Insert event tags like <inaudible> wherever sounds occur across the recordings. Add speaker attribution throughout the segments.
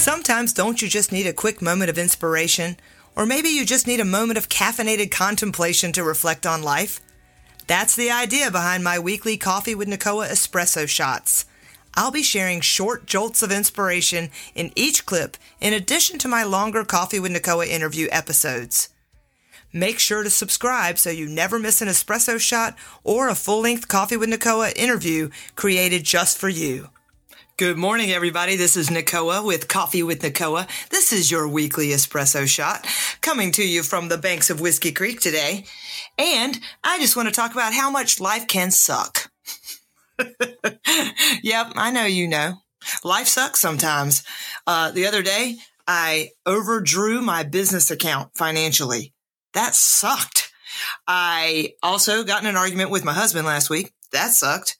Speaker 1: Sometimes don't you just need a quick moment of inspiration? Or maybe you just need a moment of caffeinated contemplation to reflect on life? That's the idea behind my weekly Coffee with Nicoa espresso shots. I'll be sharing short jolts of inspiration in each clip in addition to my longer Coffee with Nicoa interview episodes. Make sure to subscribe so you never miss an espresso shot or a full length Coffee with Nicoa interview created just for you. Good morning, everybody. This is Nicoa with Coffee with Nicoa. This is your weekly espresso shot coming to you from the banks of Whiskey Creek today. And I just want to talk about how much life can suck. <laughs> yep, I know you know. Life sucks sometimes. Uh, the other day, I overdrew my business account financially. That sucked. I also got in an argument with my husband last week. That sucked.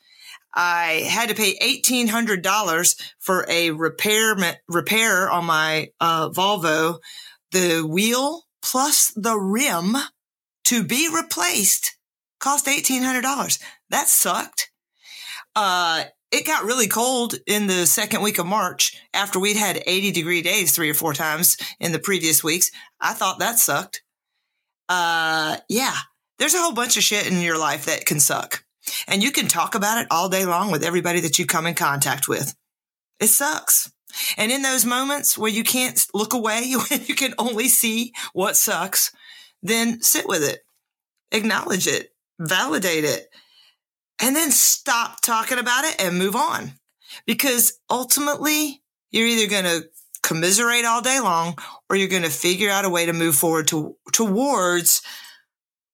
Speaker 1: I had to pay $1,800 for a repair, repair on my uh, Volvo. The wheel plus the rim to be replaced cost $1,800. That sucked. Uh, it got really cold in the second week of March after we'd had 80 degree days three or four times in the previous weeks. I thought that sucked. Uh, yeah, there's a whole bunch of shit in your life that can suck. And you can talk about it all day long with everybody that you come in contact with. It sucks. And in those moments where you can't look away, <laughs> when you can only see what sucks, then sit with it, acknowledge it, validate it, and then stop talking about it and move on. Because ultimately, you're either going to commiserate all day long or you're going to figure out a way to move forward to, towards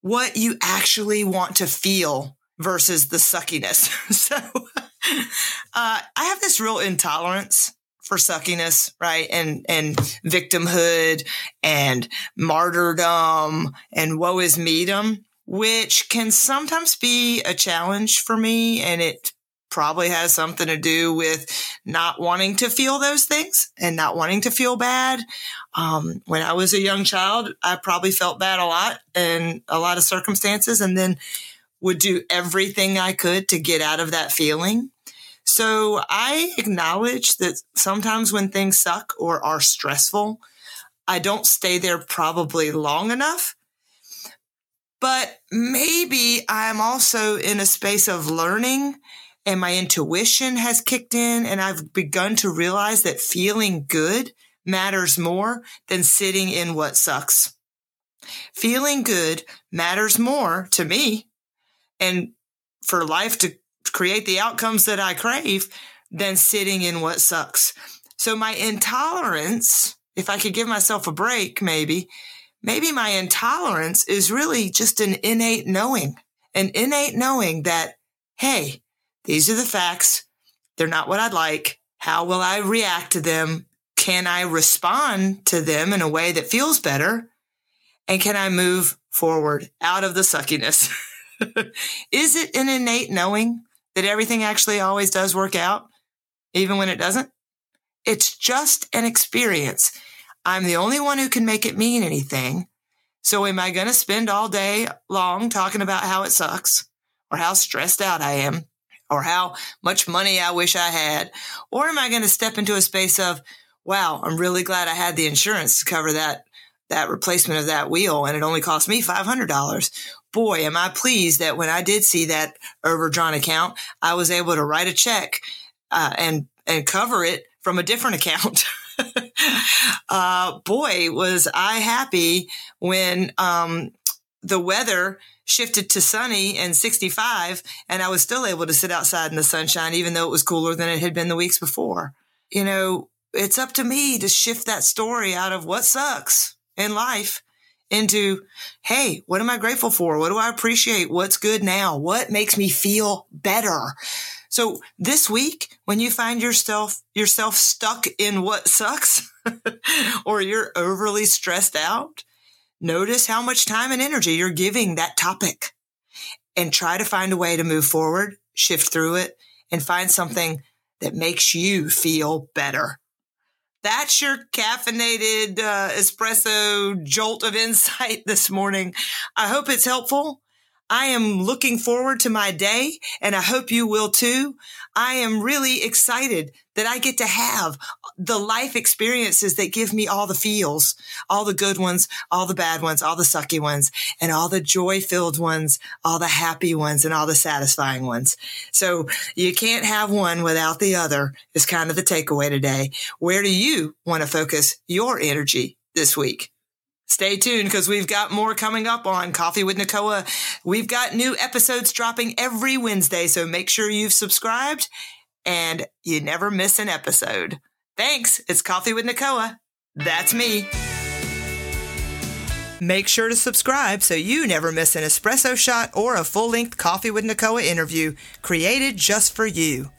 Speaker 1: what you actually want to feel versus the suckiness. <laughs> so uh, I have this real intolerance for suckiness, right? And, and victimhood and martyrdom and woe is medom, which can sometimes be a challenge for me. And it probably has something to do with not wanting to feel those things and not wanting to feel bad. Um, when I was a young child, I probably felt bad a lot in a lot of circumstances. And then would do everything I could to get out of that feeling. So I acknowledge that sometimes when things suck or are stressful, I don't stay there probably long enough. But maybe I'm also in a space of learning and my intuition has kicked in and I've begun to realize that feeling good matters more than sitting in what sucks. Feeling good matters more to me and for life to create the outcomes that I crave than sitting in what sucks. So my intolerance, if I could give myself a break, maybe, maybe my intolerance is really just an innate knowing, an innate knowing that, hey, these are the facts. They're not what I'd like. How will I react to them? Can I respond to them in a way that feels better? And can I move forward out of the suckiness? <laughs> <laughs> is it an innate knowing that everything actually always does work out, even when it doesn't? It's just an experience. I'm the only one who can make it mean anything. So am I going to spend all day long talking about how it sucks or how stressed out I am or how much money I wish I had? Or am I going to step into a space of, wow, I'm really glad I had the insurance to cover that, that replacement of that wheel and it only cost me $500 boy, am I pleased that when I did see that overdrawn account, I was able to write a check uh, and and cover it from a different account. <laughs> uh, boy, was I happy when um, the weather shifted to sunny and 65, and I was still able to sit outside in the sunshine, even though it was cooler than it had been the weeks before. You know, it's up to me to shift that story out of what sucks in life into, Hey, what am I grateful for? What do I appreciate? What's good now? What makes me feel better? So this week, when you find yourself, yourself stuck in what sucks <laughs> or you're overly stressed out, notice how much time and energy you're giving that topic and try to find a way to move forward, shift through it and find something that makes you feel better. That's your caffeinated uh, espresso jolt of insight <laughs> this morning. I hope it's helpful. I am looking forward to my day and I hope you will too. I am really excited that I get to have the life experiences that give me all the feels, all the good ones, all the bad ones, all the sucky ones, and all the joy filled ones, all the happy ones, and all the satisfying ones. So you can't have one without the other is kind of the takeaway today. Where do you want to focus your energy this week? Stay tuned because we've got more coming up on Coffee with Nicoa. We've got new episodes dropping every Wednesday, so make sure you've subscribed and you never miss an episode. Thanks. It's Coffee with Nicoa. That's me. Make sure to subscribe so you never miss an espresso shot or a full length Coffee with Nicoa interview created just for you.